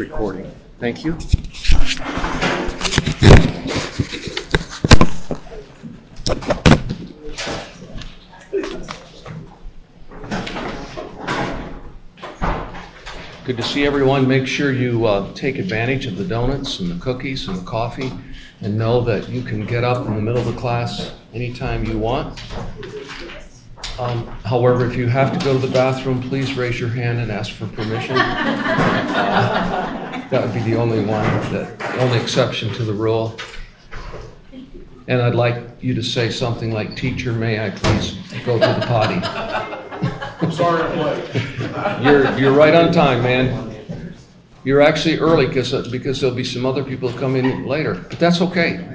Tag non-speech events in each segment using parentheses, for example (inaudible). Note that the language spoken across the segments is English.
recording. Thank you. Good to see everyone. Make sure you uh, take advantage of the donuts and the cookies and the coffee and know that you can get up in the middle of the class anytime you want. Um, however, if you have to go to the bathroom, please raise your hand and ask for permission. (laughs) that would be the only one, the only exception to the rule. And I'd like you to say something like, Teacher, may I please go to the potty? I'm (laughs) sorry I'm late. You're, you're right on time, man. You're actually early because uh, because there'll be some other people coming later, but that's okay.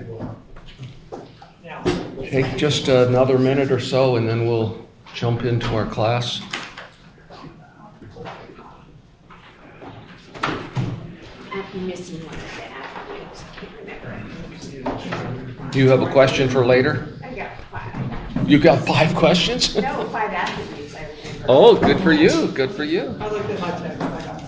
Take just another minute or so, and then we'll jump into our class. Missing one of the applicants. I can't remember. Do you have a question for later? I got five. You got five questions? No, five attributes I remember. Oh, good for you. Good for you. I looked at my text, I got it.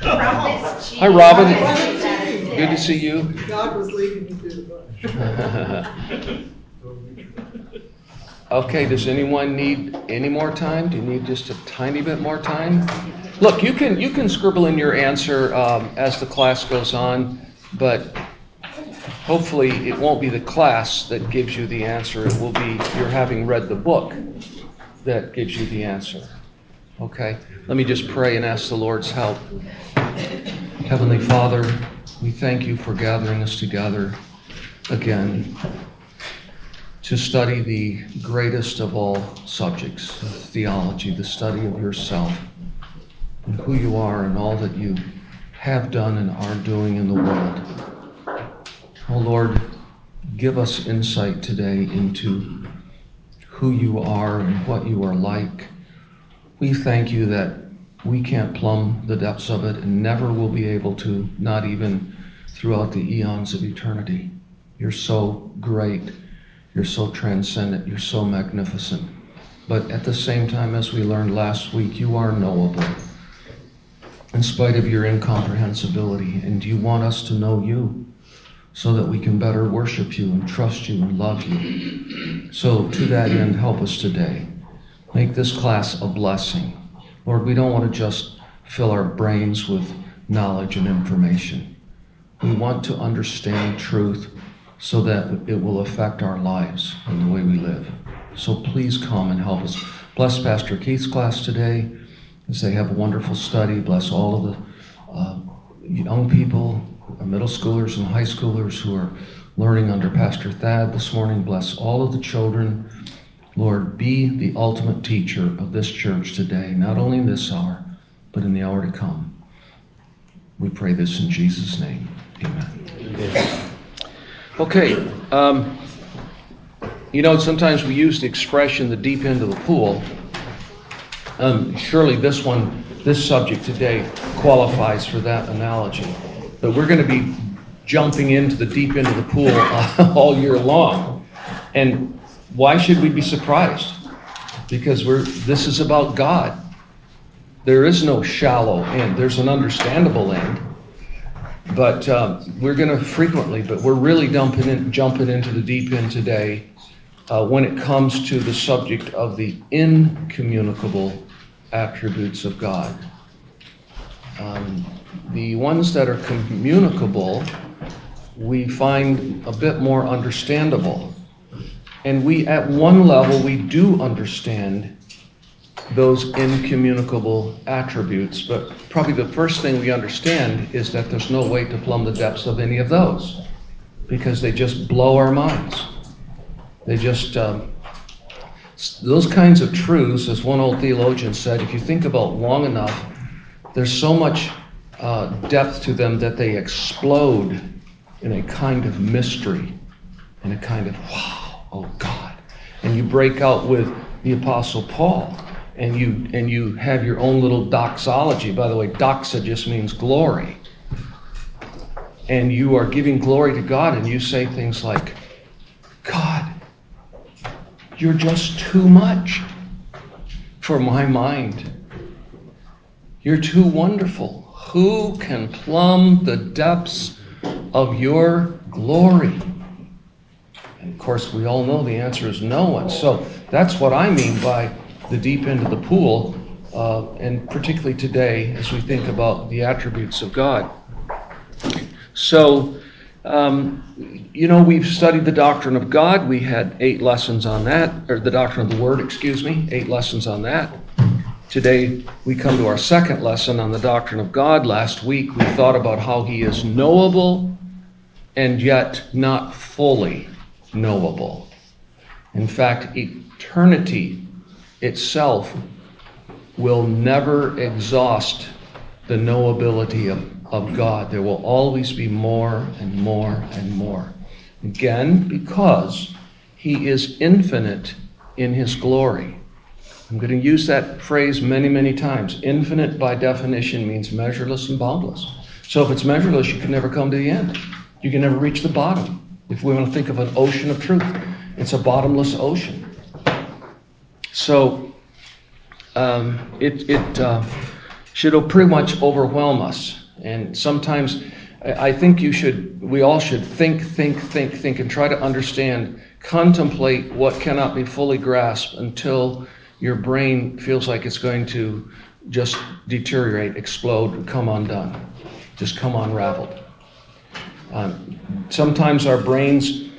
From this sheet. Hi, Robin. Good to see you. God was leading me through the bush. (laughs) Okay, does anyone need any more time? Do you need just a tiny bit more time? Look, you can you can scribble in your answer um, as the class goes on, but hopefully it won't be the class that gives you the answer. It will be you're having read the book that gives you the answer. Okay, let me just pray and ask the Lord's help. Heavenly Father, we thank you for gathering us together again to study the greatest of all subjects, theology, the study of yourself and who you are and all that you have done and are doing in the world. Oh Lord, give us insight today into who you are and what you are like. We thank you that we can't plumb the depths of it and never will be able to, not even throughout the eons of eternity. You're so great. You're so transcendent. You're so magnificent. But at the same time, as we learned last week, you are knowable in spite of your incomprehensibility. And you want us to know you so that we can better worship you and trust you and love you. So, to that end, help us today. Make this class a blessing. Lord, we don't want to just fill our brains with knowledge and information. We want to understand truth so that it will affect our lives and the way we live. So please come and help us. Bless Pastor Keith's class today as they have a wonderful study. Bless all of the uh, young people, middle schoolers and high schoolers who are learning under Pastor Thad this morning. Bless all of the children. Lord, be the ultimate teacher of this church today, not only in this hour, but in the hour to come. We pray this in Jesus' name. Amen. Okay. Um, you know, sometimes we use the expression the deep end of the pool. Um, surely this one, this subject today qualifies for that analogy. But we're going to be jumping into the deep end of the pool (laughs) all year long. And why should we be surprised? Because we're this is about God. There is no shallow end. There's an understandable end. But um, we're going to frequently, but we're really dumping in, jumping into the deep end today uh, when it comes to the subject of the incommunicable attributes of God. Um, the ones that are communicable, we find a bit more understandable. And we, at one level, we do understand those incommunicable attributes, but probably the first thing we understand is that there's no way to plumb the depths of any of those because they just blow our minds. They just, um, those kinds of truths, as one old theologian said, if you think about long enough, there's so much uh, depth to them that they explode in a kind of mystery, in a kind of, wow, oh God. And you break out with the Apostle Paul and you and you have your own little doxology. By the way, doxa just means glory. And you are giving glory to God, and you say things like, God, you're just too much for my mind. You're too wonderful. Who can plumb the depths of your glory? And of course, we all know the answer is no one. So that's what I mean by the deep end of the pool, uh, and particularly today as we think about the attributes of God. So, um, you know, we've studied the doctrine of God. We had eight lessons on that, or the doctrine of the Word, excuse me, eight lessons on that. Today, we come to our second lesson on the doctrine of God. Last week, we thought about how He is knowable and yet not fully knowable. In fact, eternity itself will never exhaust the knowability of, of God. There will always be more and more and more. Again, because He is infinite in His glory. I'm going to use that phrase many, many times. Infinite, by definition, means measureless and boundless. So if it's measureless, you can never come to the end. You can never reach the bottom. If we want to think of an ocean of truth, it's a bottomless ocean. So um, it, it uh, should pretty much overwhelm us. And sometimes I think you should, we all should think, think, think, think, and try to understand, contemplate what cannot be fully grasped until your brain feels like it's going to just deteriorate, explode, come undone, just come unraveled. Um, sometimes our brains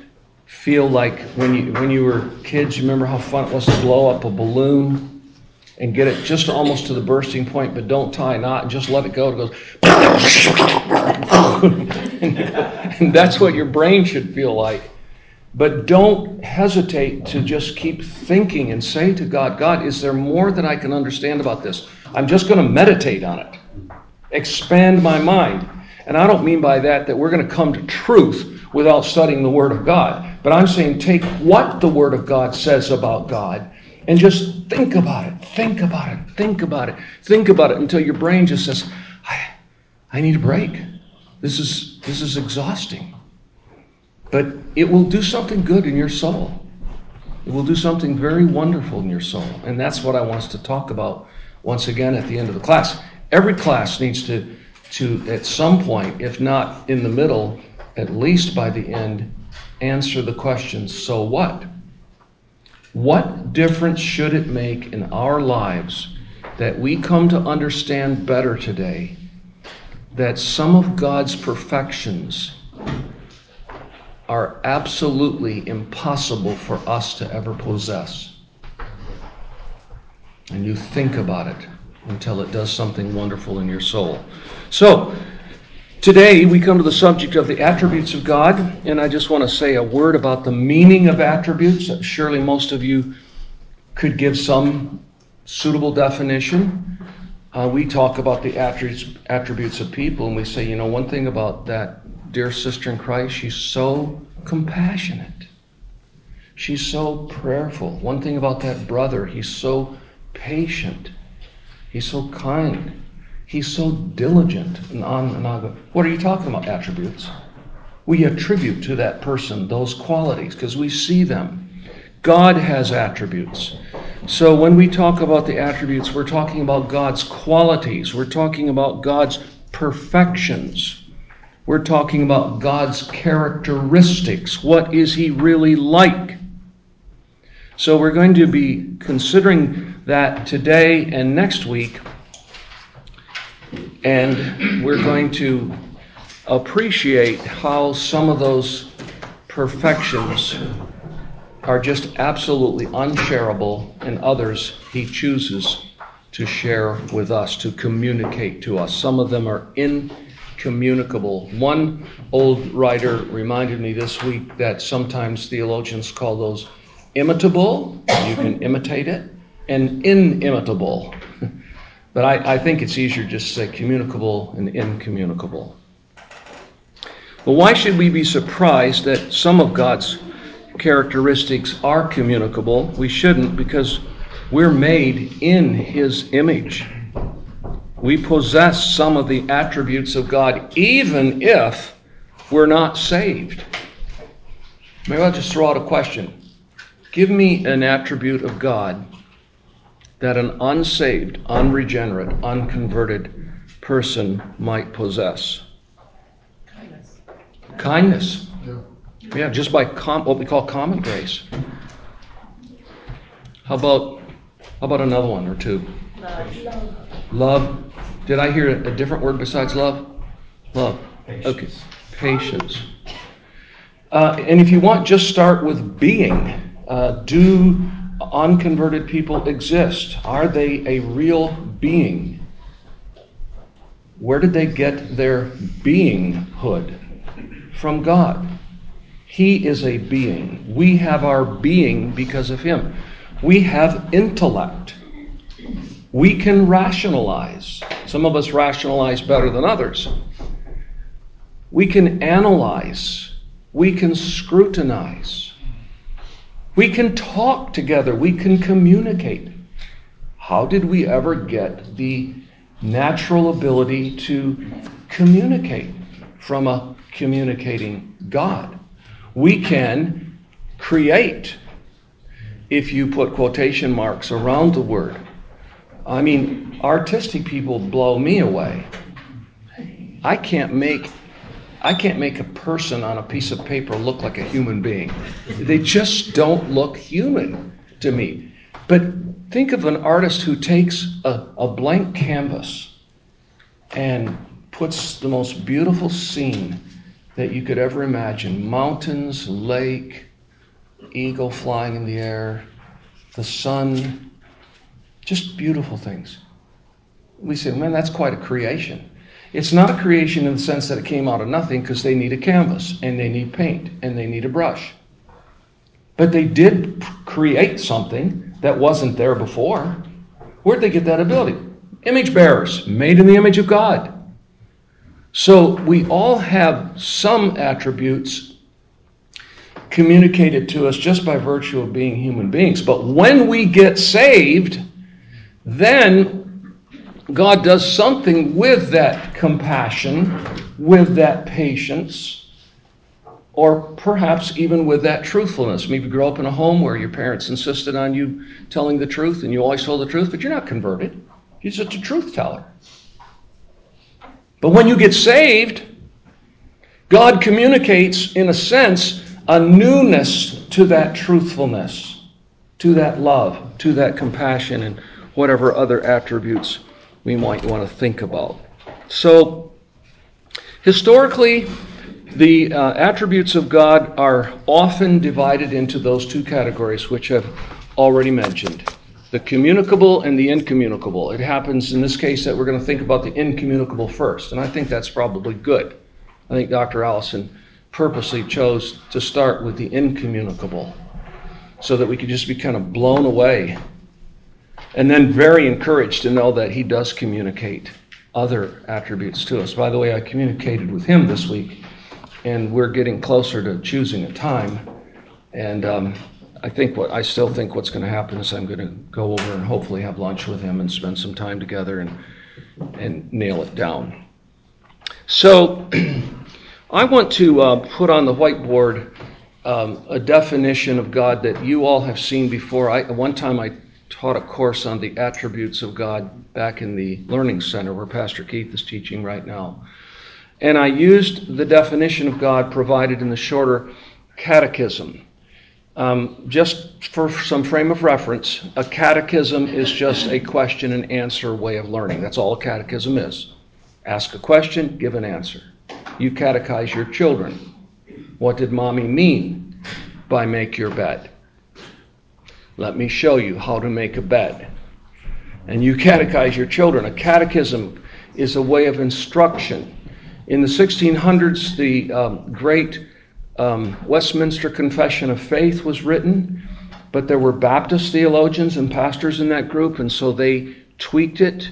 feel like when you when you were kids, you remember how fun it was to blow up a balloon and get it just almost to the bursting point, but don't tie a knot and just let it go. It goes, (laughs) and that's what your brain should feel like. But don't hesitate to just keep thinking and say to God, God, is there more that I can understand about this? I'm just going to meditate on it, expand my mind. And I don't mean by that that we're going to come to truth without studying the Word of God. But I'm saying take what the Word of God says about God and just think about it, think about it, think about it, think about it until your brain just says, I, I need a break. This is, this is exhausting. But it will do something good in your soul. It will do something very wonderful in your soul. And that's what I want us to talk about once again at the end of the class. Every class needs to, to at some point, if not in the middle, at least by the end, answer the question so what? What difference should it make in our lives that we come to understand better today that some of God's perfections are absolutely impossible for us to ever possess. And you think about it until it does something wonderful in your soul. So, today we come to the subject of the attributes of God, and I just want to say a word about the meaning of attributes. Surely most of you could give some suitable definition. Uh, we talk about the attributes, attributes of people, and we say, you know, one thing about that dear sister in Christ, she's so compassionate. She's so prayerful. One thing about that brother, he's so patient. He's so kind. He's so diligent. And on and on. What are you talking about? Attributes. We attribute to that person those qualities because we see them. God has attributes. So when we talk about the attributes, we're talking about God's qualities. We're talking about God's perfections. We're talking about God's characteristics. What is He really like? So we're going to be considering that today and next week. And we're going to appreciate how some of those perfections are just absolutely unshareable, and others He chooses to share with us, to communicate to us. Some of them are incommunicable. One old writer reminded me this week that sometimes theologians call those imitable, you can imitate it, and inimitable. But I, I think it's easier just to say communicable and incommunicable. But why should we be surprised that some of God's characteristics are communicable? We shouldn't because we're made in His image we possess some of the attributes of God, even if we're not saved. Maybe I'll just throw out a question. Give me an attribute of God that an unsaved, unregenerate, unconverted person might possess? Kindness. Yeah. Yeah, just by com- what we call common grace. How about how about another one or two? Love. Love. Did I hear a different word besides love? Love. Patience. Okay. Patience. Uh, and if you want, just start with being. Uh, do unconverted people exist? Are they a real being? Where did they get their beinghood? From God. He is a being. We have our being because of Him. We have intellect. We can rationalize. Some of us rationalize better than others. We can analyze. We can scrutinize. We can talk together. We can communicate. How did we ever get the natural ability to communicate from a communicating God? We can create if you put quotation marks around the word. I mean, artistic people blow me away. I can't make I can't make a person on a piece of paper look like a human being. They just don't look human to me. But think of an artist who takes a, a blank canvas and puts the most beautiful scene that you could ever imagine mountains, lake, eagle flying in the air, the sun, just beautiful things. We say, man, that's quite a creation. It's not a creation in the sense that it came out of nothing because they need a canvas and they need paint and they need a brush. But they did create something that wasn't there before. Where'd they get that ability? Image bearers, made in the image of God. So we all have some attributes communicated to us just by virtue of being human beings. But when we get saved, then God does something with that compassion, with that patience, or perhaps even with that truthfulness. Maybe you grew up in a home where your parents insisted on you telling the truth and you always told the truth, but you're not converted. You're just a truth teller. But when you get saved, God communicates, in a sense, a newness to that truthfulness, to that love, to that compassion, and whatever other attributes we might want to think about. So, historically, the uh, attributes of God are often divided into those two categories, which I've already mentioned the communicable and the incommunicable. It happens in this case that we're going to think about the incommunicable first, and I think that's probably good. I think Dr. Allison purposely chose to start with the incommunicable so that we could just be kind of blown away and then very encouraged to know that he does communicate other attributes to us. By the way, I communicated with him this week, and we're getting closer to choosing a time. And um, I think what I still think what's going to happen is I'm going to go over and hopefully have lunch with him and spend some time together and and nail it down. So (clears throat) I want to uh, put on the whiteboard um, a definition of God that you all have seen before. I, one time I taught a course on the attributes of God back in the Learning Center where Pastor Keith is teaching right now. And I used the definition of God provided in the shorter catechism. Um, just for some frame of reference, a catechism is just a question and answer way of learning. That's all a catechism is. Ask a question, give an answer. You catechize your children. What did mommy mean by make your bed? Let me show you how to make a bed. And you catechize your children. A catechism is a way of instruction. In the 1600s, the um, great um, Westminster Confession of Faith was written, but there were Baptist theologians and pastors in that group, and so they tweaked it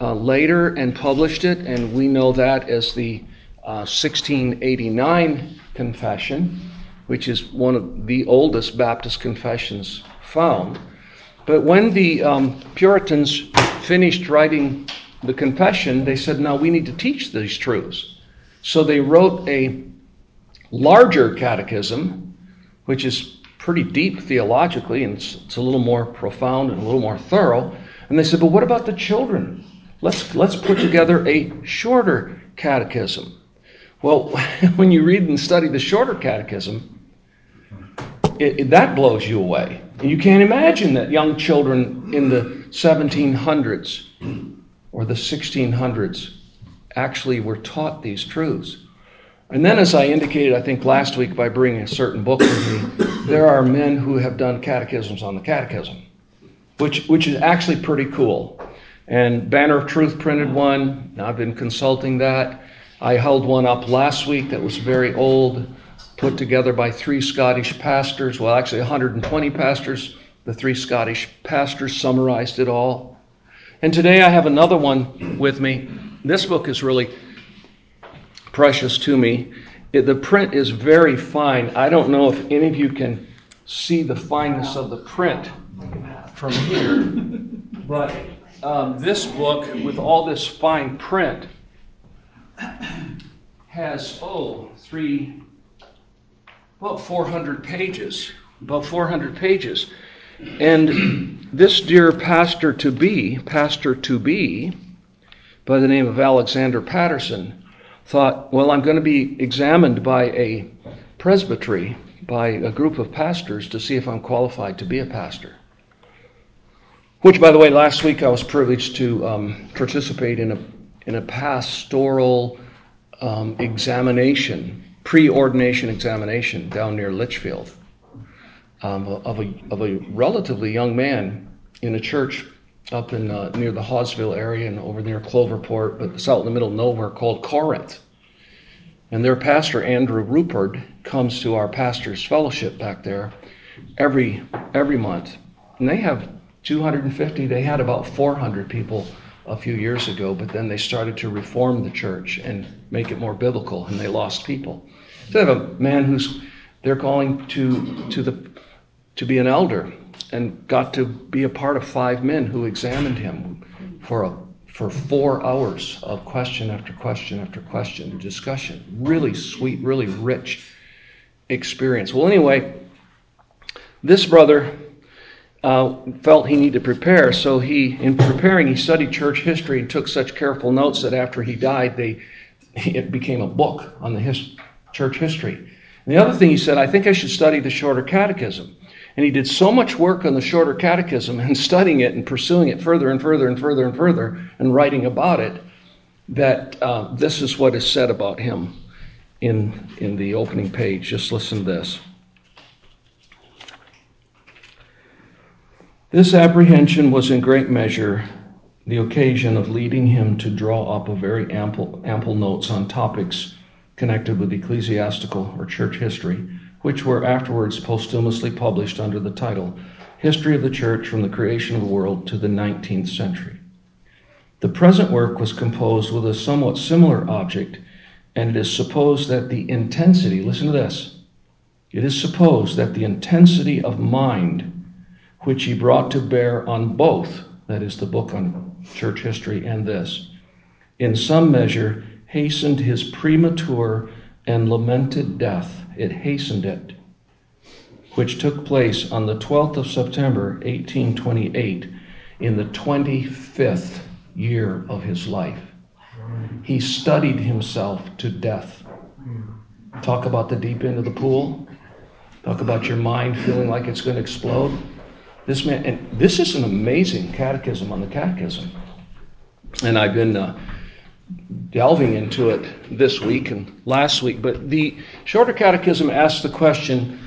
uh, later and published it, and we know that as the uh, 1689 Confession, which is one of the oldest Baptist confessions found. But when the um, Puritans finished writing the confession, they said, now we need to teach these truths. So they wrote a larger catechism, which is pretty deep theologically, and it's, it's, a little more profound and a little more thorough. And they said, but what about the children? let's, let's put together a shorter catechism. Well, (laughs) when you read and study the shorter catechism, it, it, that blows you away. You can't imagine that young children in the 1700s or the 1600s actually were taught these truths. And then, as I indicated, I think last week by bringing a certain book with me, there are men who have done catechisms on the catechism, which, which is actually pretty cool. And Banner of Truth printed one. I've been consulting that. I held one up last week that was very old, put together by three Scottish pastors. Well, actually, 120 pastors. The three Scottish pastors summarized it all. And today I have another one with me. This book is really precious to me. It, the print is very fine. I don't know if any of you can see the fineness of the print from here, but um, this book, with all this fine print, has, oh, three, about 400 pages. About 400 pages. And this dear pastor to be, pastor to be, by the name of Alexander Paterson, thought, well, I'm going to be examined by a presbytery, by a group of pastors to see if I'm qualified to be a pastor. Which, by the way, last week I was privileged to um, participate in a, in a pastoral um, examination, pre ordination examination down near Leitchfield um, of, a, of a relatively young man in a church up in uh, near the Hawesville area and over near Cloverport, but it's out in the middle of nowhere called Corinth. And their pastor, Andrew Rupert, comes to our pastor's fellowship back there every every month. And they have 250, they had about 400 people a few years ago, but then they started to reform the church and make it more biblical, and they lost people. So they have a man who's they're calling to to the to be an elder and got to be a part of five men who examined him for a for four hours of question after question after question discussion. Really sweet, really rich experience. Well, anyway, this brother uh, felt he needed to prepare, so he, in preparing, he studied church history and took such careful notes that after he died, they (laughs) it became a book on the his, church history. And the other thing he said, I think I should study the shorter catechism. And he did so much work on the shorter catechism and (laughs) studying it and pursuing it further and further and further and further and writing about it that uh, this is what is said about him in, in the opening page. Just listen to this. This apprehension was in great measure the occasion of leading him to draw up a very ample, ample notes on topics connected with ecclesiastical or church history which were afterwards posthumously published under the title History of the Church from the Creation of the World to the Nineteenth Century. The present work was composed with a somewhat similar object, and it is supposed that the intensity, listen to this, it is supposed that the intensity of mind which he brought to bear on both, that is, the book on church history and this, in some measure hastened his premature and lamented death, it hastened it, which took place on the 12th of September, 1828, in the 25th year of his life. He studied himself to death. Talk about the deep end of the pool. Talk about your mind feeling like it's going to explode. This man, and this is an amazing catechism on the catechism. And I've been uh, delving into it this week and last week, but the Shorter Catechism asks the question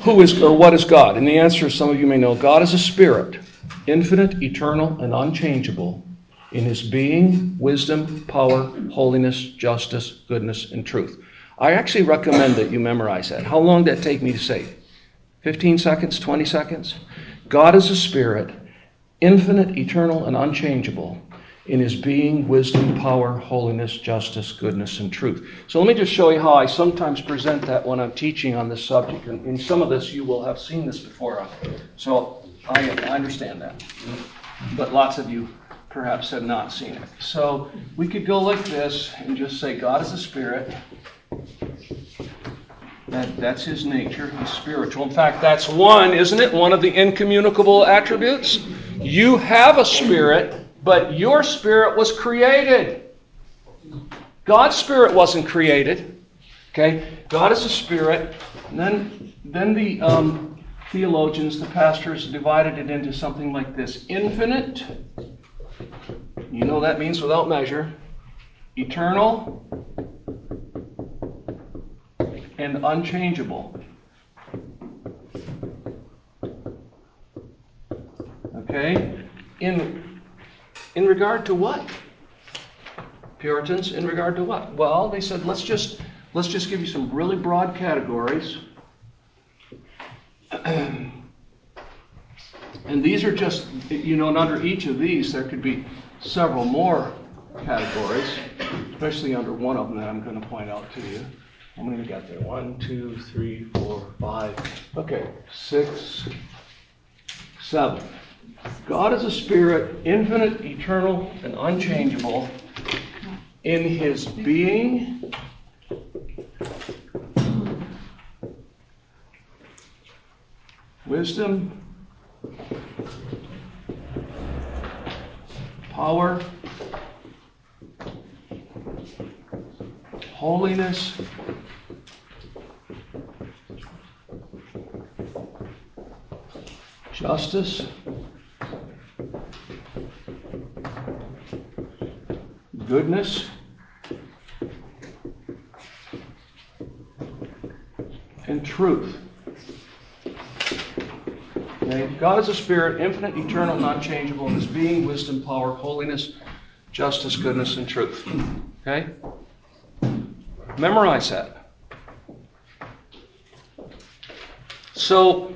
who is or what is God? And the answer, some of you may know, God is a spirit, infinite, eternal, and unchangeable in his being, wisdom, power, holiness, justice, goodness, and truth. I actually recommend that you memorize that. How long did that take me to say? 15 seconds, 20 seconds? God is a spirit, infinite, eternal, and unchangeable in his being, wisdom, power, holiness, justice, goodness, and truth. So let me just show you how I sometimes present that when I'm teaching on this subject. And in some of this, you will have seen this before. So I, understand that. But lots of you perhaps have not seen it. So we could go like this and just say, God is a spirit. That, that's his nature. He's spiritual. In fact, that's one, isn't it? One of the incommunicable attributes. You have a spirit but your spirit was created. God's spirit wasn't created. Okay? God is a spirit. And then, then the um, theologians, the pastors, divided it into something like this infinite. You know that means without measure. Eternal and unchangeable. Okay? In, in regard to what? Puritans, in regard to what? Well, they said, let's just, let's just give you some really broad categories. (clears throat) and these are just, you know, and under each of these, there could be several more categories, especially under one of them that I'm going to point out to you. How many we got there? One, two, three, four, five. Okay, six, seven. God is a spirit, infinite, eternal, and unchangeable in his being. Wisdom, power, holiness, justice, goodness, and truth. Okay? God is a spirit, infinite, eternal, not changeable, in his being, wisdom, power, holiness, justice, goodness, and truth. Okay? Memorize that. So,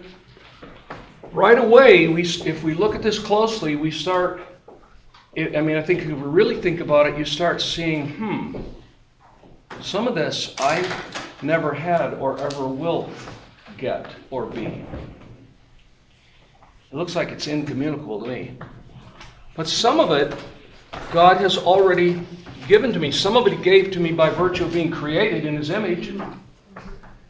right away, we, if we look at this closely, we start. I mean, I think if we really think about it, you start seeing, hmm, some of this I never had or ever will get or be. It looks like it's incommunicable to me. But some of it, God has already given to me. Some of it He gave to me by virtue of being created in His image,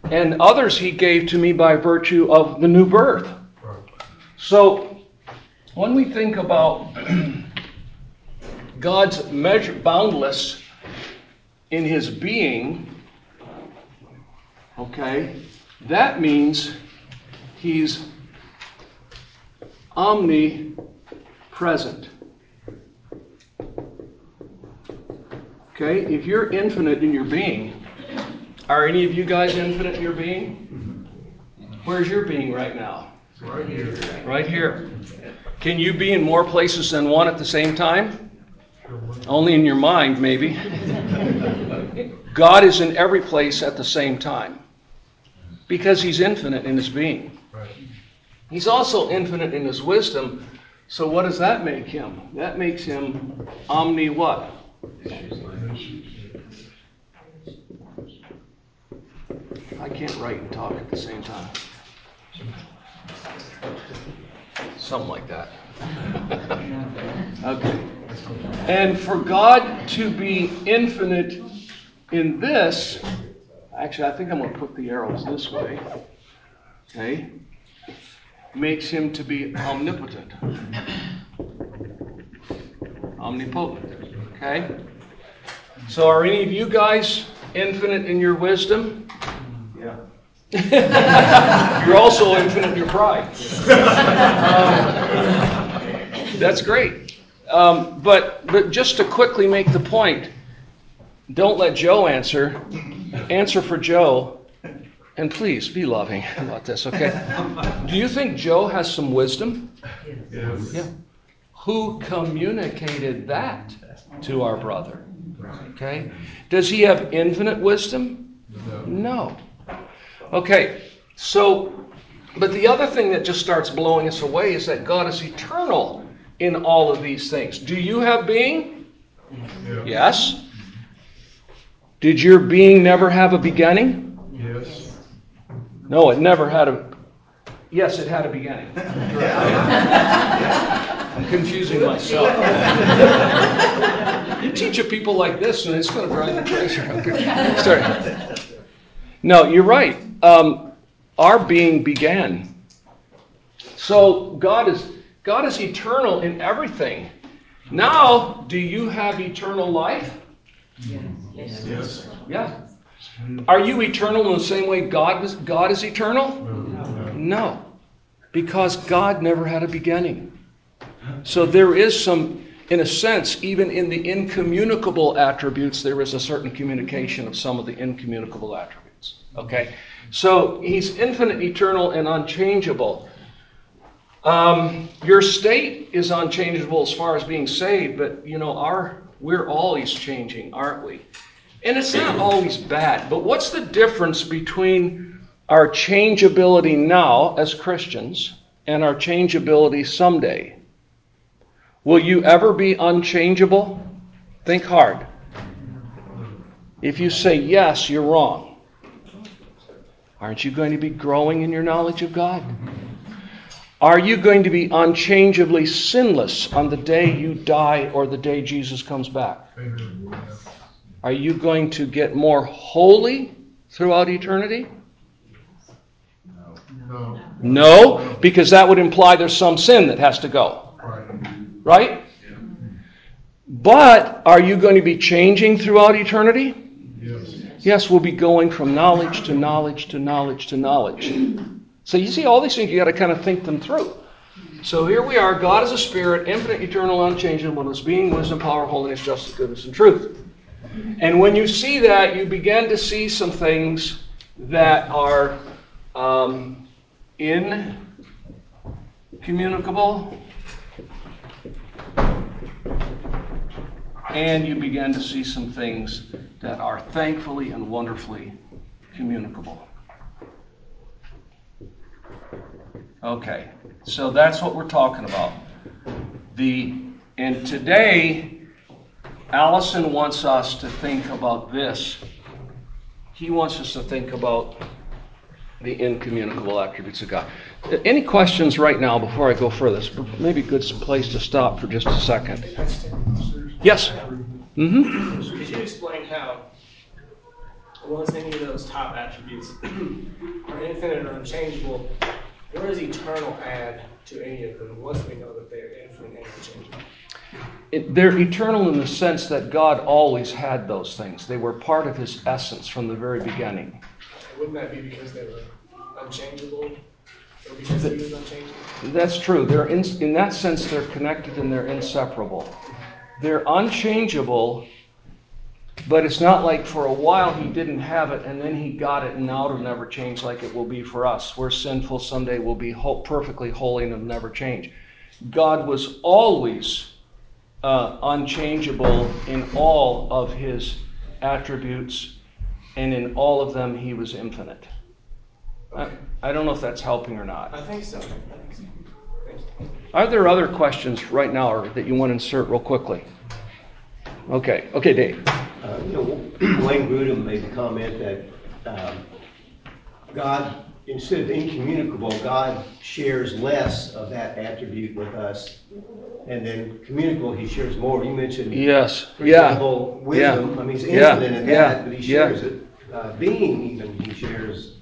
and others He gave to me by virtue of the new birth. So, when we think about (clears throat) God's measure, boundless in His being, okay, that means He's omnipresent. Okay, if you're infinite in your being, are any of you guys infinite in your being? Where's your being right now? Right here. Right here. Can you be in more places than one at the same time? Only in your mind, maybe. (laughs) God is in every place at the same time because He's infinite in His being. Right. He's also infinite in His wisdom. So, what does that make Him? That makes Him omni what? I can't write and talk at the same time. Something like that. okay. And for God to be infinite in this, actually, I think I'm going to put the arrows this way. Okay? Makes him to be omnipotent. Omnipotent. Okay? So, are any of you guys infinite in your wisdom? (laughs) You're also infinite in your pride. Um, that's great. Um, but, but just to quickly make the point, don't let Joe answer. Answer for Joe. And please be loving about this, okay? Do you think Joe has some wisdom? Yes. Yeah. Who communicated that to our brother? Okay. Does he have infinite wisdom? No. Okay. So, but the other thing that just starts blowing us away is that God is eternal in all of these things. Do you have being? Yeah. Yes. Did your being never have a beginning? Yes. No, it never had a. Yes, it had a beginning. (laughs) I'm confusing myself. you teach a people like this, and it's going to drive them crazy. Sorry. No, you're right. Um, our being began. So God is God is eternal in everything. Now, do you have eternal life? Yes. Yes. Yeah. Are you eternal in the same way God is, God is eternal? No. Because God never had a beginning. So there is some, in a sense, even in the incommunicable attributes, there is a certain communication of some of the incommunicable attributes. Okay? So he's infinite, eternal, and unchangeable. Um, your state is unchangeable as far as being saved, but you know, our we're always changing, aren't we? And it's not always bad, but what's the difference between our changeability now as Christians and our changeability someday? Will you ever be unchangeable? Think hard. If you say yes, you're wrong. Aren't you going to be growing in your knowledge of God? Are you going to be unchangeably sinless on the day you die or the day Jesus comes back? Are you going to get more holy throughout eternity? No. No, because that would imply there's some sin that has to go. Right. But are you going to be changing throughout eternity? Yes. Yes, we'll be going from knowledge to knowledge to knowledge to knowledge. So you see, all these things, you got to kind of think them through. So here we are God is a spirit, infinite, eternal, unchangeable, is being, wisdom, power, holiness, justice, goodness, and truth. And when you see that, you begin to see some things that are um, incommunicable. And you begin to see some things that are thankfully and wonderfully communicable. Okay, so that's what we're talking about. The and today, Allison wants us to think about this. He wants us to think about the incommunicable attributes of God. Any questions right now before I go further? This maybe a good place to stop for just a second. Yes. Mm-hmm. Could you explain how, once any of those top attributes (clears throat) are infinite or unchangeable, where does eternal add to any of them once we know that they're infinite and unchangeable? It, they're eternal in the sense that God always had those things. They were part of His essence from the very beginning. Wouldn't that be because they were unchangeable? Or because he was unchangeable? That's true. They're in, in that sense, they're connected and they're inseparable. They're unchangeable, but it's not like for a while he didn't have it and then he got it and now it'll never change like it will be for us. We're sinful, someday we'll be ho- perfectly holy and it'll never change. God was always uh, unchangeable in all of his attributes, and in all of them he was infinite. I, I don't know if that's helping or not. I think so. I think so. Are there other questions right now or that you want to insert real quickly? Okay, okay, Dave. Uh, You know, (clears throat) Wayne Grudem made the comment that um, God, instead of incommunicable, God shares less of that attribute with us. And then communicable, he shares more. You mentioned, Yes, for yeah, example, wisdom. I mean, he's Yeah, infinite in yeah, that, but he yeah. shares it. Uh, Being even, he shares.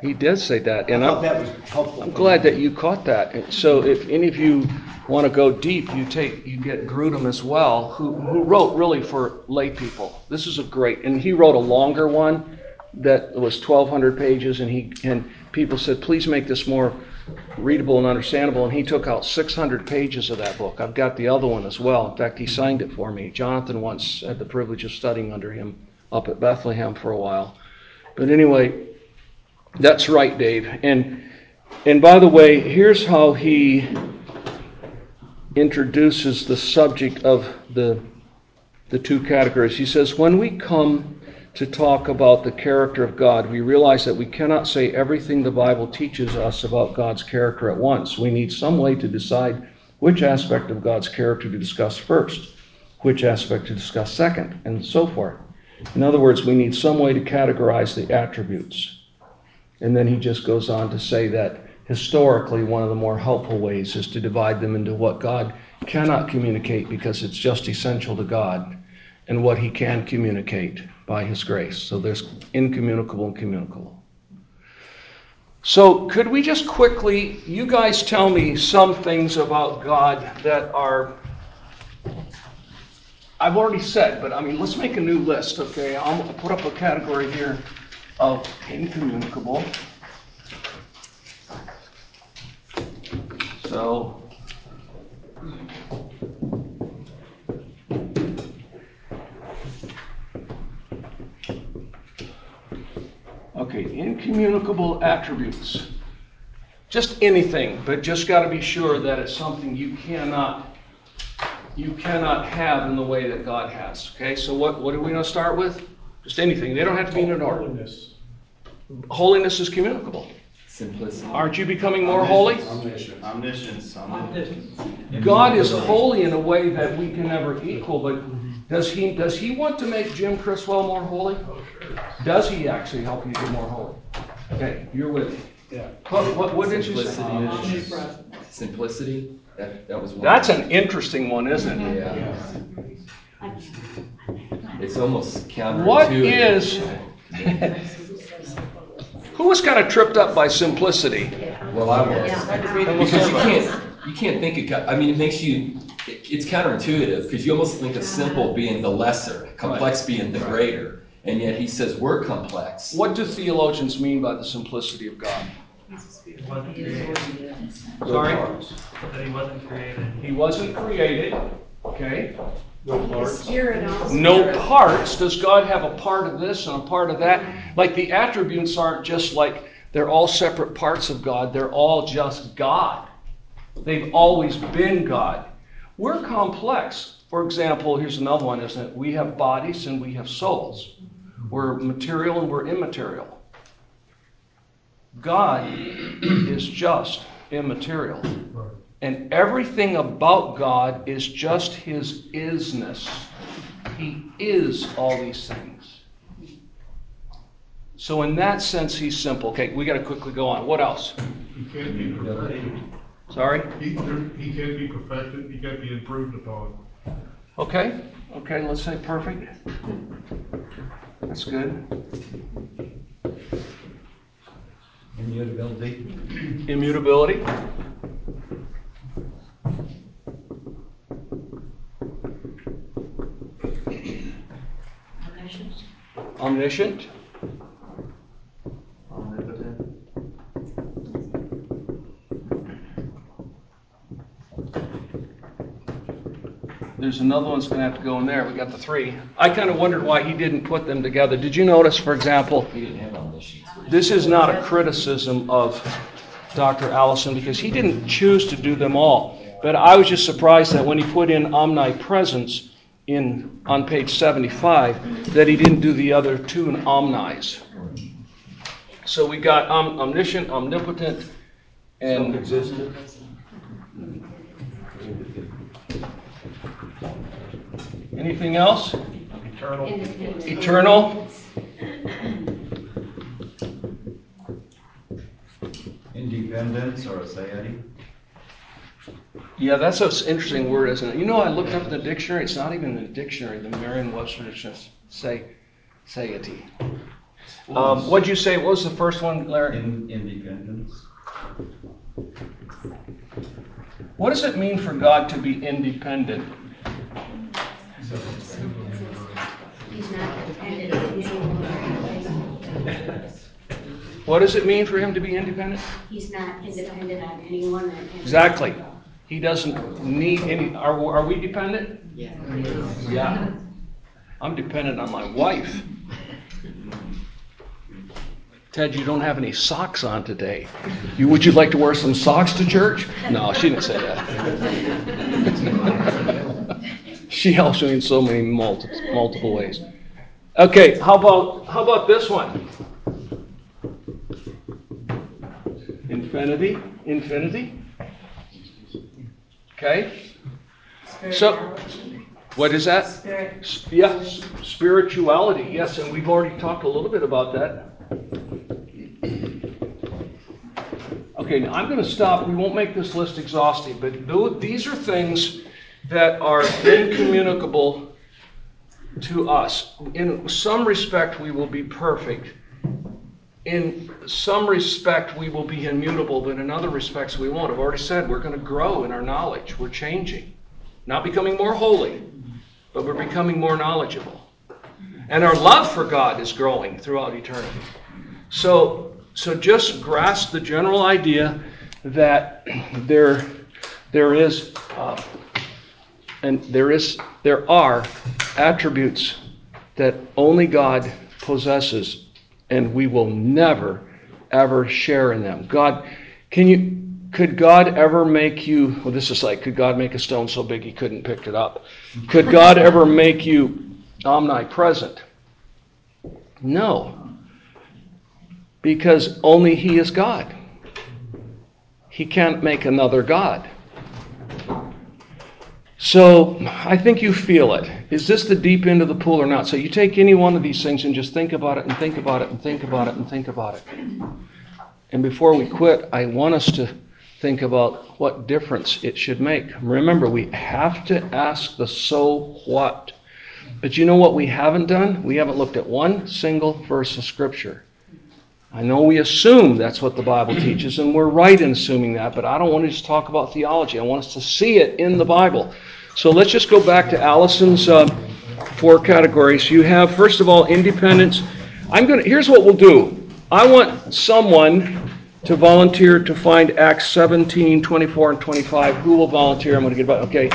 He did say that, I and thought I'm, that was helpful. I'm glad that you caught that. And So if any of you want to go deep, you take, you get Grudem as well, who, who wrote really for lay people. This is a great, and he wrote a longer one that was 1,200 pages, and he, and people said, please make this more readable and understandable, and he took out 600 pages of that book. I've got the other one as well. In fact, he signed it for me. Jonathan once had the privilege of studying under him up at Bethlehem for a while. But anyway, that's right, Dave. And and by the way, here's how he introduces the subject of the the two categories. He says, when we come to talk about the character of God, we realize that we cannot say everything the Bible teaches us about God's character at once. We need some way to decide which aspect of God's character to discuss first, which aspect to discuss second, and so forth. In other words, we need some way to categorize the attributes. And then he just goes on to say that historically, one of the more helpful ways is to divide them into what God cannot communicate because it's just essential to God, and what he can communicate by his grace. So there's incommunicable and communicable. So, could we just quickly, you guys tell me some things about God that are I've already said, but I mean, let's make a new list, okay? I'll put up a category here Oh, of incommunicable. So. Okay, incommunicable attributes. Just anything, but just got to be sure that it's something you cannot you cannot have in the way that God has. Okay, so what, what are we going to start with? Just anything. They don't have to be in an order. Holiness. Holiness is communicable. Simplicity. Aren't you becoming more holy? Omniscience. Omniscience. omniscience. God is holy in a way that we can never equal, but does he does he want to make Jim Criswell more holy? Oh, does he actually help you get more holy? Okay, you're with me. Yeah. What, what, what did you say? Simplicity. Simplicity. That, that was one. That's an interesting one, isn't it? Yeah. It's almost counterintuitive. What is who was kind of tripped up by simplicity? Well, I was. Because you can't, you can't think of God. I mean, it makes you. It, it's counterintuitive because you almost think of simple being the lesser, complex being the greater, and yet he says we're complex. What do theologians mean by the simplicity of God? wasn't created. Sorry? That he wasn't created. He wasn't created. Okay. The parts. No parts. Does God have a part of this and a part of that? Like the attributes aren't just like they're all separate parts of God, they're all just God. They've always been God. We're complex. For example, here's another one, isn't it? We have bodies and we have souls. We're material and we're immaterial. God is just immaterial. And everything about God is just his isness. He is all these things. So, in that sense, he's simple. Okay, we got to quickly go on. What else? He can't be perfected. Sorry? He, he can't be perfected, he can't be improved upon. Okay, okay, let's say perfect. That's good. Immutability. Immutability. Omniscient. Omnipotent. There's another one's going to have to go in there. We got the three. I kind of wondered why he didn't put them together. Did you notice, for example, He didn't have omniscience. this is not a criticism of Dr. Allison because he didn't choose to do them all. But I was just surprised that when he put in omnipresence in on page 75, that he didn't do the other two in omnis. So we got om- omniscient, omnipotent, and Self-existent. anything else? Independent. Eternal. Independence or aseity? Yeah, that's an interesting word, isn't it? You know, I looked up in the dictionary. It's not even in the dictionary. The Merriam-Webster dictionary say satiety. Um, what'd you say? What was the first one, Larry? In, independence? What does it mean for God to be independent? He's not dependent on anyone. What does it mean for Him to be independent? He's not independent on anyone or anything. Exactly. He doesn't need any. Are, are we dependent? Yeah. Yeah. I'm dependent on my wife. Ted, you don't have any socks on today. You, would you like to wear some socks to church? No, she didn't say that. (laughs) she helps me in so many multiple, multiple ways. Okay, how about how about this one? Infinity, infinity. Okay. So, what is that? Spirit. Yes, spirituality. Yes, and we've already talked a little bit about that. Okay, now I'm going to stop. We won't make this list exhaustive, but these are things that are incommunicable to us. In some respect, we will be perfect. In some respect, we will be immutable, but in other respects, we won't. I've already said we're going to grow in our knowledge. We're changing, not becoming more holy, but we're becoming more knowledgeable. And our love for God is growing throughout eternity. So, so just grasp the general idea that there, there is, uh, and there is, there are attributes that only God possesses, and we will never, ever share in them. God, can you? Could God ever make you? Well, this is like, could God make a stone so big he couldn't pick it up? Could God ever make you omnipresent? No, because only He is God. He can't make another God. So I think you feel it. Is this the deep end of the pool or not? So you take any one of these things and just think about it and think about it and think about it and think about it. And before we quit, I want us to think about what difference it should make. Remember, we have to ask the so what. But you know what we haven't done? We haven't looked at one single verse of Scripture. I know we assume that's what the Bible teaches, and we're right in assuming that, but I don't want to just talk about theology. I want us to see it in the Bible. So let's just go back to Allison's uh, four categories. You have, first of all, independence. I'm going to, here's what we'll do. I want someone to volunteer to find Acts 17, 24, and 25. Who will volunteer? I'm going to get. Okay.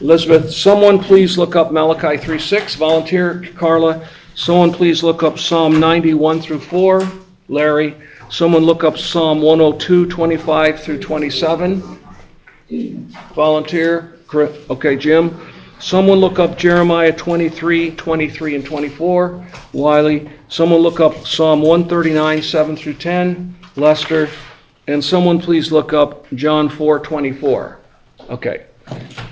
Elizabeth, someone please look up Malachi 3 6. Volunteer. Carla, someone please look up Psalm 91 through 4. Larry, someone look up Psalm 102, 25 through 27. Volunteer. Okay, Jim. Someone look up Jeremiah 23, 23, and 24. Wiley. Someone look up Psalm 139, 7 through 10. Lester. And someone please look up John 4, 24. Okay.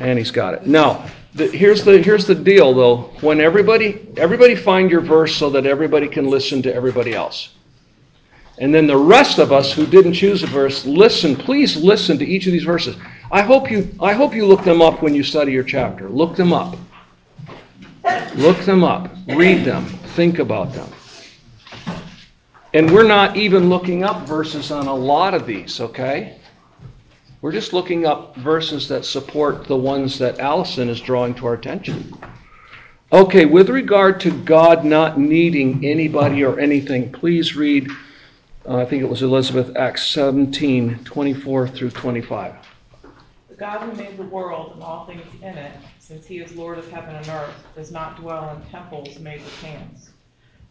And he's got it. Now, the, here's the here's the deal though. When everybody everybody find your verse so that everybody can listen to everybody else. And then the rest of us who didn't choose a verse, listen, please listen to each of these verses. I hope you I hope you look them up when you study your chapter. Look them up. Look them up. Read them. Think about them. And we're not even looking up verses on a lot of these, okay? We're just looking up verses that support the ones that Allison is drawing to our attention. Okay, with regard to God not needing anybody or anything, please read, uh, I think it was Elizabeth, Acts 17 24 through 25. The God who made the world and all things in it, since he is Lord of heaven and earth, does not dwell in temples made with hands,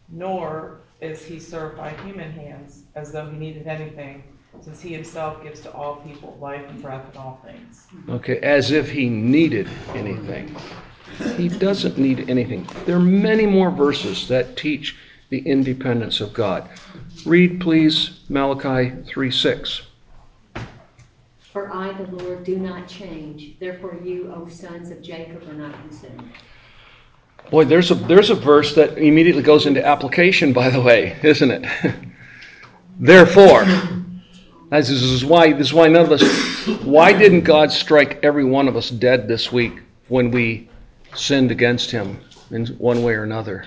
nor is he served by human hands as though he needed anything since he himself gives to all people life and breath and all things. Okay, as if he needed anything. He doesn't need anything. There are many more verses that teach the independence of God. Read, please, Malachi 3 6. For I, the Lord, do not change. Therefore, you, O sons of Jacob, are not consumed. Boy, there's a, there's a verse that immediately goes into application, by the way, isn't it? (laughs) Therefore, this is why this is why none of us. Why didn't God strike every one of us dead this week when we sinned against Him in one way or another?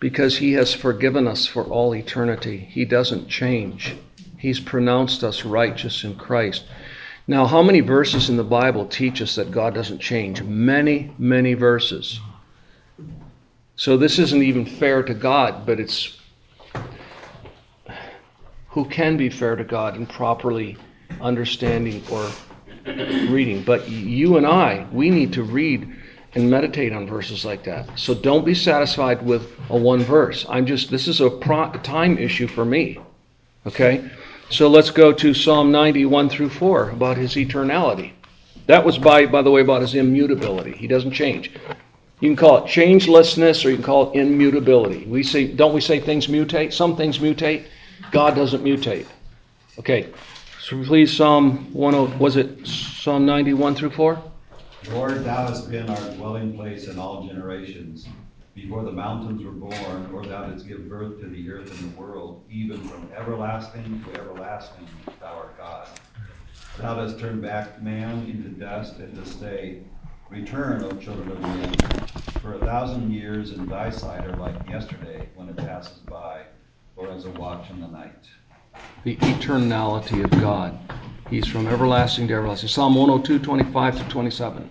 Because He has forgiven us for all eternity. He doesn't change. He's pronounced us righteous in Christ. Now, how many verses in the Bible teach us that God doesn't change? Many, many verses. So this isn't even fair to God, but it's who can be fair to God in properly understanding or reading. But you and I, we need to read and meditate on verses like that. So don't be satisfied with a one verse. I'm just, this is a pro- time issue for me. Okay? So let's go to Psalm 91 through 4 about his eternality. That was by, by the way, about his immutability. He doesn't change. You can call it changelessness or you can call it immutability. We say, don't we say things mutate? Some things mutate. God doesn't mutate. Okay, so please, Psalm 10, was it Psalm 91 through 4? Lord, thou hast been our dwelling place in all generations. Before the mountains were born, or thou didst give birth to the earth and the world, even from everlasting to everlasting, thou art God. Thou dost turn back man into dust and to say, Return, O children of men, for a thousand years in thy sight are like yesterday when it passes by or as a watch in the night. The eternality of God. He's from everlasting to everlasting. Psalm 102, 25 to 27.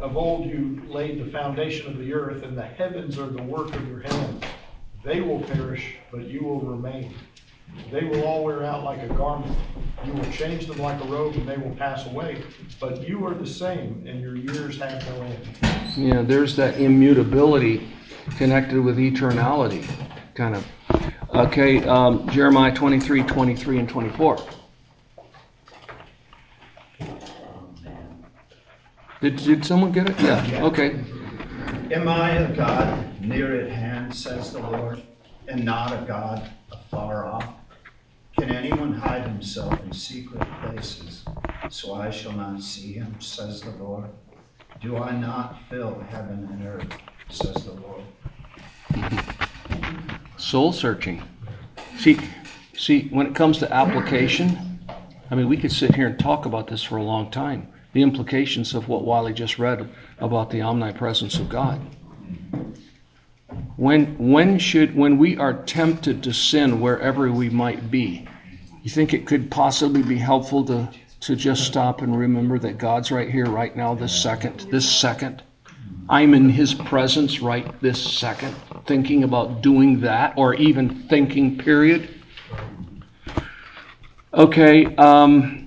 of old you laid the foundation of the earth, and the heavens are the work of your hands. They will perish, but you will remain. They will all wear out like a garment. You will change them like a robe, and they will pass away. But you are the same, and your years have no end. Yeah, there's that immutability connected with eternality, kind of. Okay, um, Jeremiah 23, 23, and 24. Did, did someone get it? Yeah, okay. Am I a God near at hand, says the Lord, and not a God afar off? Can anyone hide himself in secret places, so I shall not see him, says the Lord? Do I not fill heaven and earth, says the Lord? Soul searching. See, see, when it comes to application, I mean, we could sit here and talk about this for a long time. The implications of what Wiley just read about the omnipresence of God. When, when should, when we are tempted to sin wherever we might be, you think it could possibly be helpful to, to just stop and remember that God's right here, right now, this second, this second? I'm in His presence right this second, thinking about doing that, or even thinking, period. Okay, um,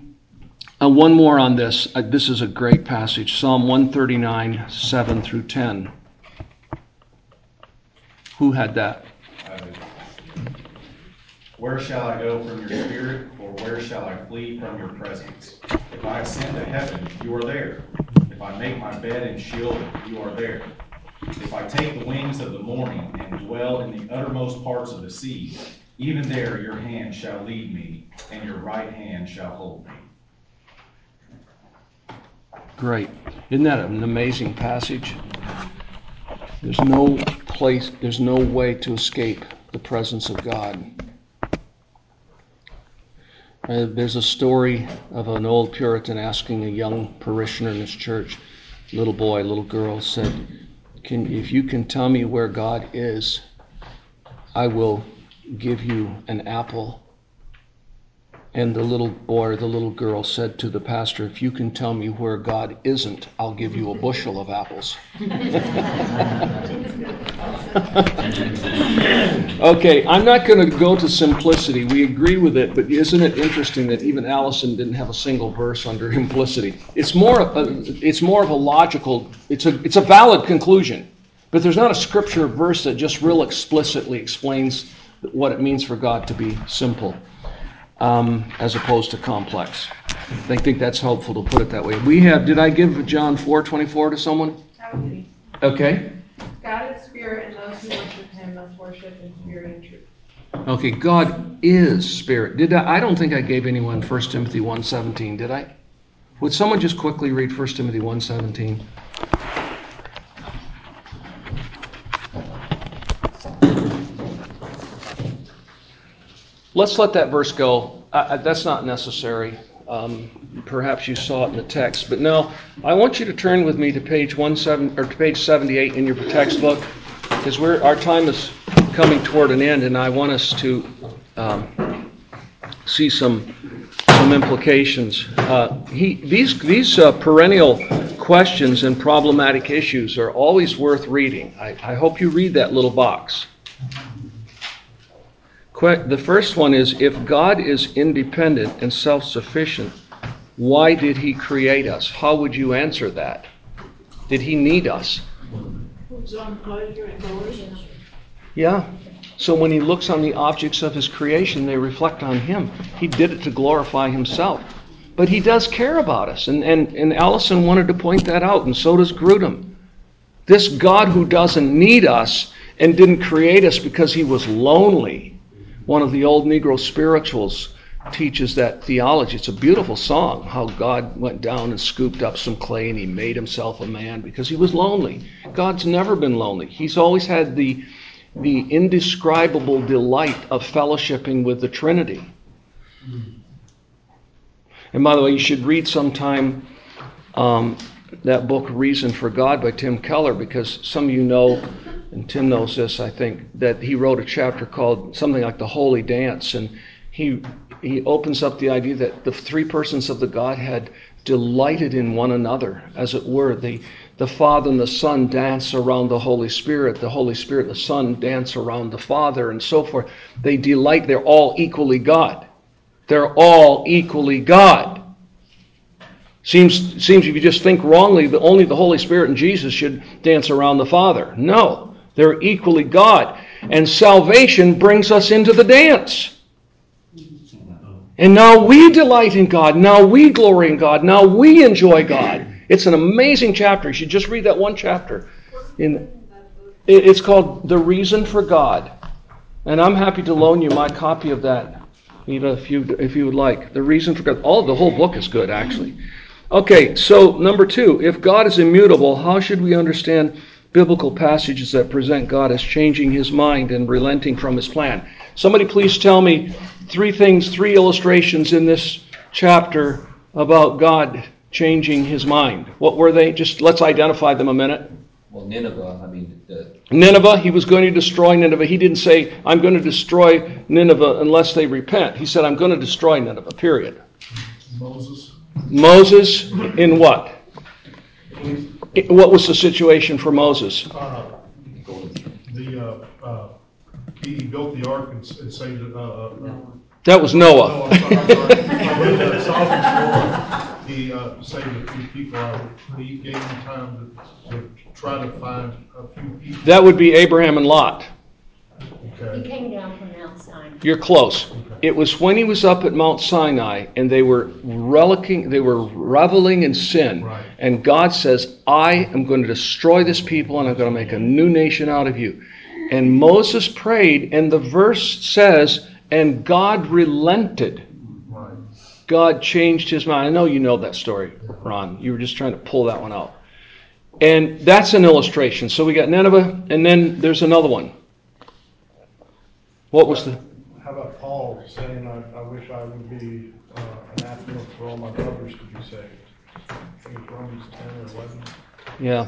uh, one more on this. Uh, this is a great passage Psalm 139, 7 through 10. Who had that? Where shall I go from your spirit, or where shall I flee from your presence? If I ascend to heaven, you are there. If I make my bed in Sheol, you are there. If I take the wings of the morning and dwell in the uttermost parts of the sea, even there your hand shall lead me, and your right hand shall hold me. Great. Isn't that an amazing passage? There's no place, there's no way to escape the presence of God. Uh, there's a story of an old Puritan asking a young parishioner in his church, little boy, little girl, said, can, If you can tell me where God is, I will give you an apple. And the little boy or the little girl said to the pastor, If you can tell me where God isn't, I'll give you a bushel of apples. (laughs) okay, I'm not going to go to simplicity. We agree with it, but isn't it interesting that even Allison didn't have a single verse under (laughs) implicity? It's more, a, it's more of a logical, it's a, it's a valid conclusion, but there's not a scripture verse that just real explicitly explains what it means for God to be simple. Um, as opposed to complex. I think that's helpful to put it that way. We have, did I give John 4 24 to someone? Okay. God is spirit, and those who worship him must worship in spirit and truth. Okay, God is spirit. Did I, I don't think I gave anyone 1 Timothy 1.17, did I? Would someone just quickly read 1 Timothy 1.17? Let's let that verse go. Uh, that's not necessary. Um, perhaps you saw it in the text, but no. I want you to turn with me to page one seven or to page seventy-eight in your textbook, because we're our time is coming toward an end, and I want us to um, see some some implications. Uh, he, these these uh, perennial questions and problematic issues are always worth reading. I, I hope you read that little box. The first one is if God is independent and self sufficient, why did He create us? How would you answer that? Did He need us? Yeah. So when He looks on the objects of His creation, they reflect on Him. He did it to glorify Himself. But He does care about us. And, and, and Allison wanted to point that out, and so does Grudem. This God who doesn't need us and didn't create us because He was lonely one of the old Negro spirituals teaches that theology. It's a beautiful song, how God went down and scooped up some clay and he made himself a man because he was lonely. God's never been lonely. He's always had the, the indescribable delight of fellowshipping with the Trinity. And by the way, you should read sometime um, that book, Reason for God by Tim Keller, because some of you know and Tim knows this, I think, that he wrote a chapter called something like the Holy Dance, and he he opens up the idea that the three persons of the Godhead delighted in one another, as it were. The, the Father and the Son dance around the Holy Spirit. The Holy Spirit and the Son dance around the Father, and so forth. They delight. They're all equally God. They're all equally God. Seems, seems if you just think wrongly, that only the Holy Spirit and Jesus should dance around the Father. No, they're equally God. And salvation brings us into the dance. And now we delight in God. Now we glory in God. Now we enjoy God. It's an amazing chapter. You should just read that one chapter. In, it's called The Reason for God. And I'm happy to loan you my copy of that, if you, if you would like. The Reason for God. All the whole book is good, actually. Okay, so number two, if God is immutable, how should we understand biblical passages that present God as changing his mind and relenting from his plan? Somebody please tell me three things, three illustrations in this chapter about God changing his mind. What were they? Just let's identify them a minute. Well, Nineveh, I mean, the, Nineveh, he was going to destroy Nineveh. He didn't say, I'm going to destroy Nineveh unless they repent. He said, I'm going to destroy Nineveh, period. Moses. Moses, in what? What was the situation for Moses? Uh, The, uh, uh, he built the ark and and saved uh, uh, That was no, Noah. I'm sorry, I'm sorry. When Solomon's war, he uh, saved a few people out. He gave time to, to try to find a few people. That would be Abraham and Lot. He came down from Mount Sinai. You're close. It was when he was up at Mount Sinai and they were relicking, they were reveling in sin. Right. And God says, I am going to destroy this people and I'm going to make a new nation out of you. And Moses prayed, and the verse says, and God relented. Right. God changed his mind. I know you know that story, Ron. You were just trying to pull that one out. And that's an illustration. So we got Nineveh, and then there's another one. What was the. How about Paul saying, I, I wish I would be uh, anathema for all my brothers to be saved? I think Romans ten or eleven. Yeah,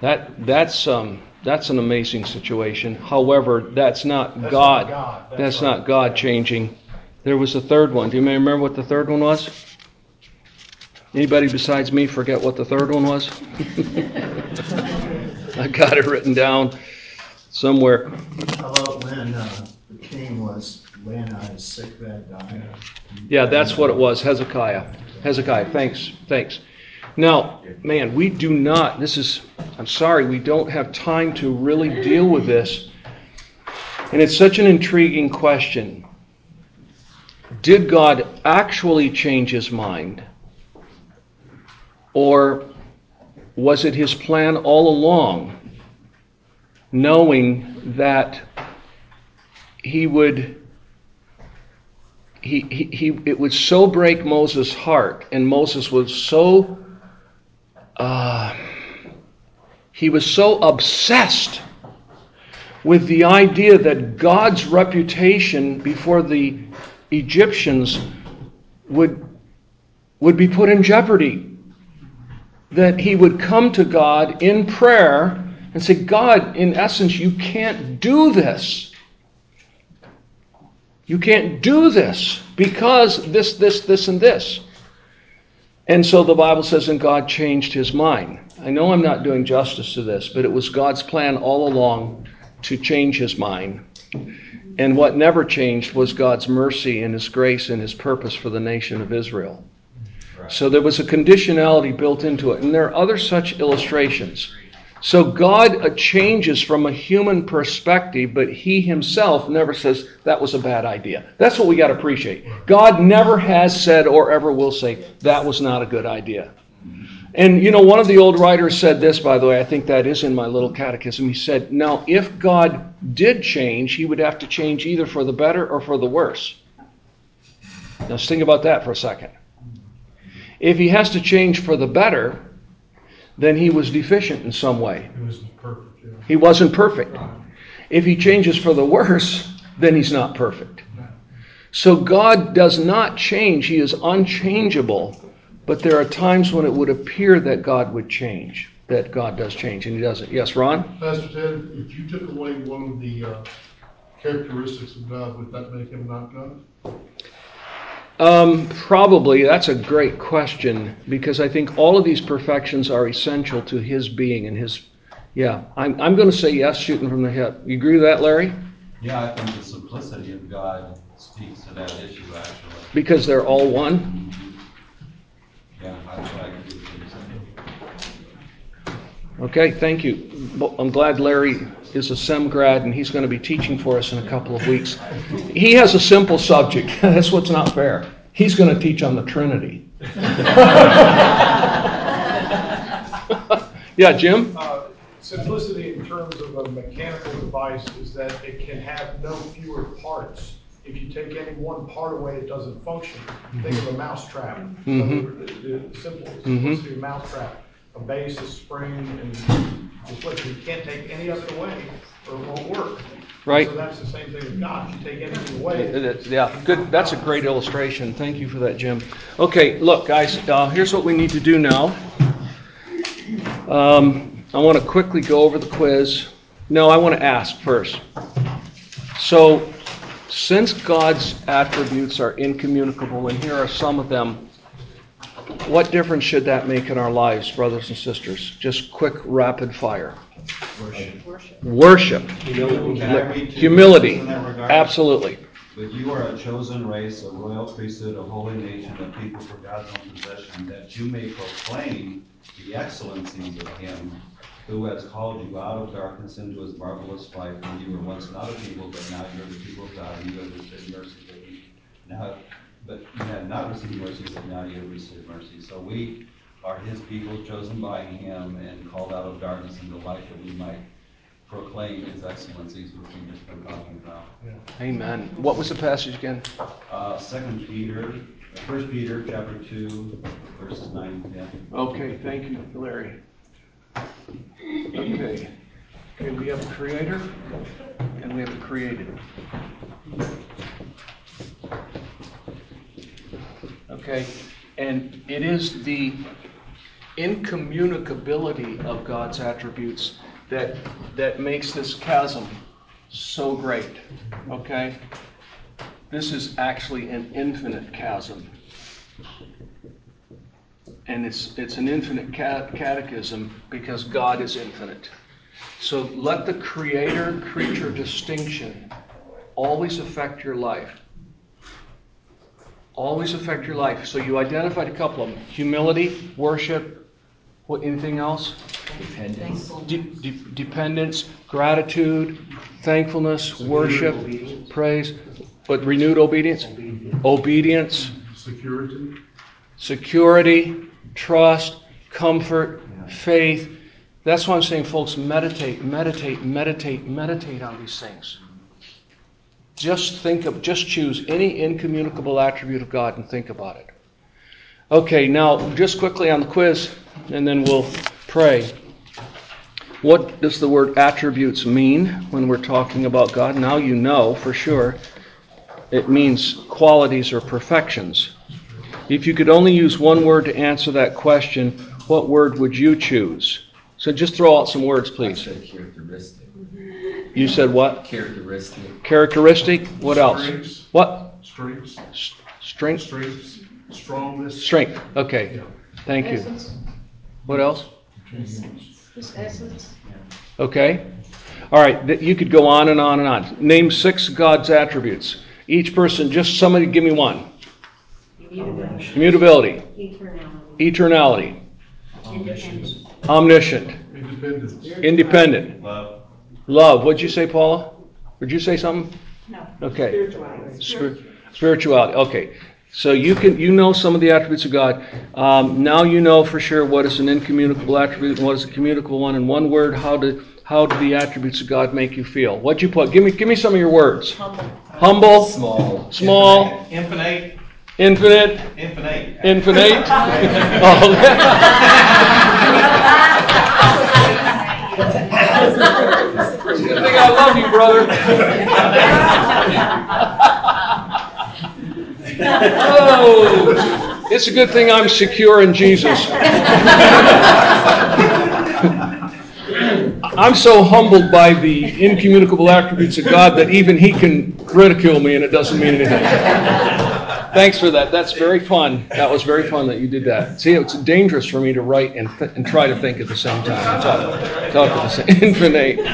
that that's um that's an amazing situation. However, that's not That's God. not God, that's That's right. not God changing. There was a third one. Do you remember what the third one was? Anybody besides me forget what the third one was? (laughs) I got it written down somewhere. How about when uh, king was on his sick bed dying? Yeah, that's what it was. Hezekiah. Hezekiah. Thanks. Thanks. Now, man, we do not, this is, I'm sorry, we don't have time to really deal with this. And it's such an intriguing question. Did God actually change his mind? Or was it his plan all along, knowing that he would he, he, it would so break Moses' heart, and Moses was so uh, he was so obsessed with the idea that God's reputation before the Egyptians would would be put in jeopardy. That he would come to God in prayer and say, God, in essence, you can't do this. You can't do this because this, this, this, and this. And so the Bible says, and God changed his mind. I know I'm not doing justice to this, but it was God's plan all along to change his mind. And what never changed was God's mercy and his grace and his purpose for the nation of Israel. So there was a conditionality built into it. And there are other such illustrations. So God changes from a human perspective, but He Himself never says that was a bad idea. That's what we got to appreciate. God never has said or ever will say that was not a good idea. And you know, one of the old writers said this, by the way, I think that is in my little catechism. He said, Now, if God did change, He would have to change either for the better or for the worse. Now, let's think about that for a second. If He has to change for the better, then he was deficient in some way. It was perfect, yeah. He wasn't perfect. If he changes for the worse, then he's not perfect. So God does not change. He is unchangeable. But there are times when it would appear that God would change, that God does change, and he doesn't. Yes, Ron? Pastor Ted, if you took away one of the uh, characteristics of God, would that make him not God? Um, probably. That's a great question because I think all of these perfections are essential to his being and his. Yeah, I'm, I'm going to say yes, shooting from the hip. You agree with that, Larry? Yeah, I think the simplicity of God speaks to that issue, actually. Because they're all one? Yeah, I, I agree with you. Okay, thank you. I'm glad Larry is a SEM grad and he's going to be teaching for us in a couple of weeks. He has a simple subject. (laughs) That's what's not fair. He's going to teach on the Trinity. (laughs) yeah, Jim? Uh, Simplicity in terms of a mechanical device is that it can have no fewer parts. If you take any one part away, it doesn't function. Think of a mouse trap. Mhm. The the simple Mhm. simplicity of a mouse trap. A base, a spring, and deflection. You can't take any of it away or it won't work. Right. So that's the same thing with God. You take anything away. Yeah, good. That's a great illustration. Thank you for that, Jim. Okay, look, guys, uh, here's what we need to do now. Um, I want to quickly go over the quiz. No, I want to ask first. So, since God's attributes are incommunicable, and here are some of them, what difference should that make in our lives, brothers and sisters? Just quick, rapid fire. Worship. Worship. Can I read two Humility. verses in that regard? Absolutely. But you are a chosen race, a royal priesthood, a holy nation, a people for God's own possession, that you may proclaim the excellencies of him who has called you out of darkness into his marvelous light, when you were once not a people, but now you're the people of God, and you have received mercy, but you now, but you have not received mercy, but now you have received mercy. So we are his people, chosen by him, and called out of darkness into light, that we might proclaim his excellencies, which we've just been talking about. Amen. What was the passage again? Uh, Second Peter, First Peter, chapter two, verses nine and ten. Okay, thank you, Larry. Okay. Okay, we have a creator and we have a created. Okay, and it is the incommunicability of God's attributes that that makes this chasm so great. Okay? This is actually an infinite chasm and it's it's an infinite catechism because God is infinite. So let the creator creature distinction always affect your life. Always affect your life. So you identified a couple of them: humility, worship. What? Anything else? Dependence. De- de- dependence, gratitude, thankfulness, worship, praise. But renewed obedience, obedience, Security. security, trust, comfort, faith. That's why I'm saying, folks, meditate, meditate, meditate, meditate on these things. Just think of, just choose any incommunicable attribute of God and think about it. Okay, now, just quickly on the quiz, and then we'll pray. What does the word attributes mean when we're talking about God? Now you know for sure. It means qualities or perfections. If you could only use one word to answer that question, what word would you choose? So just throw out some words, please. characteristic. You said what? Characteristic. Characteristic? What else? Strengths. What? Strengths. Strength? Strengths. Strongness. Strength. Okay. Thank you. What else? Just essence. Okay. All right. You could go on and on and on. Name six God's attributes. Each person, just somebody give me one. Immutability. Immutability, Eternality. eternality, Independence. omniscient, Independence. independent, Love. Love. What'd you say, Paula? Would you say something? No. Okay. Spir- Spirituality. Okay. So you can you know some of the attributes of God. Um, now you know for sure what is an incommunicable attribute and what is a communicable one. In one word, how do how do the attributes of God make you feel? What'd you put? Give me give me some of your words. Humble, Small. small, Infinite, infinite, infinite. infinite. (laughs) oh. (laughs) Thing I love you, brother. Oh, it's a good thing I'm secure in Jesus. I'm so humbled by the incommunicable attributes of God that even He can ridicule me and it doesn't mean anything. Thanks for that. That's very fun. That was very fun that you did that. See, it's dangerous for me to write and, th- and try to think at the same time. Talk, talk at the same (laughs) infinite. (laughs)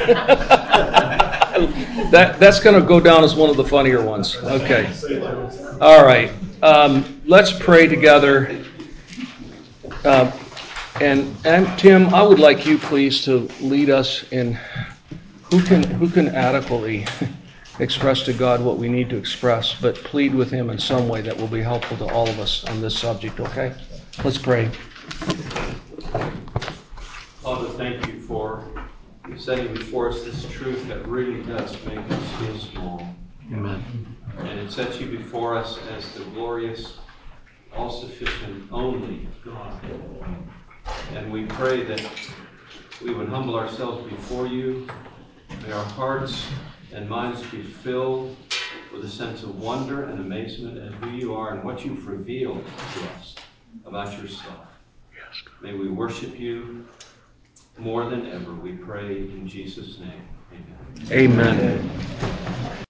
that that's going to go down as one of the funnier ones. Okay. All right. Um, let's pray together. Uh, and and Tim, I would like you please to lead us in who can who can adequately express to God what we need to express, but plead with Him in some way that will be helpful to all of us on this subject, okay? Let's pray. Father, thank you for setting before us this truth that really does make us feel small. Amen. And it sets you before us as the glorious, all sufficient, only God. And we pray that we would humble ourselves before you. May our hearts and minds be filled with a sense of wonder and amazement at who you are and what you've revealed to us about yourself. May we worship you more than ever. We pray in Jesus' name. Amen. Amen.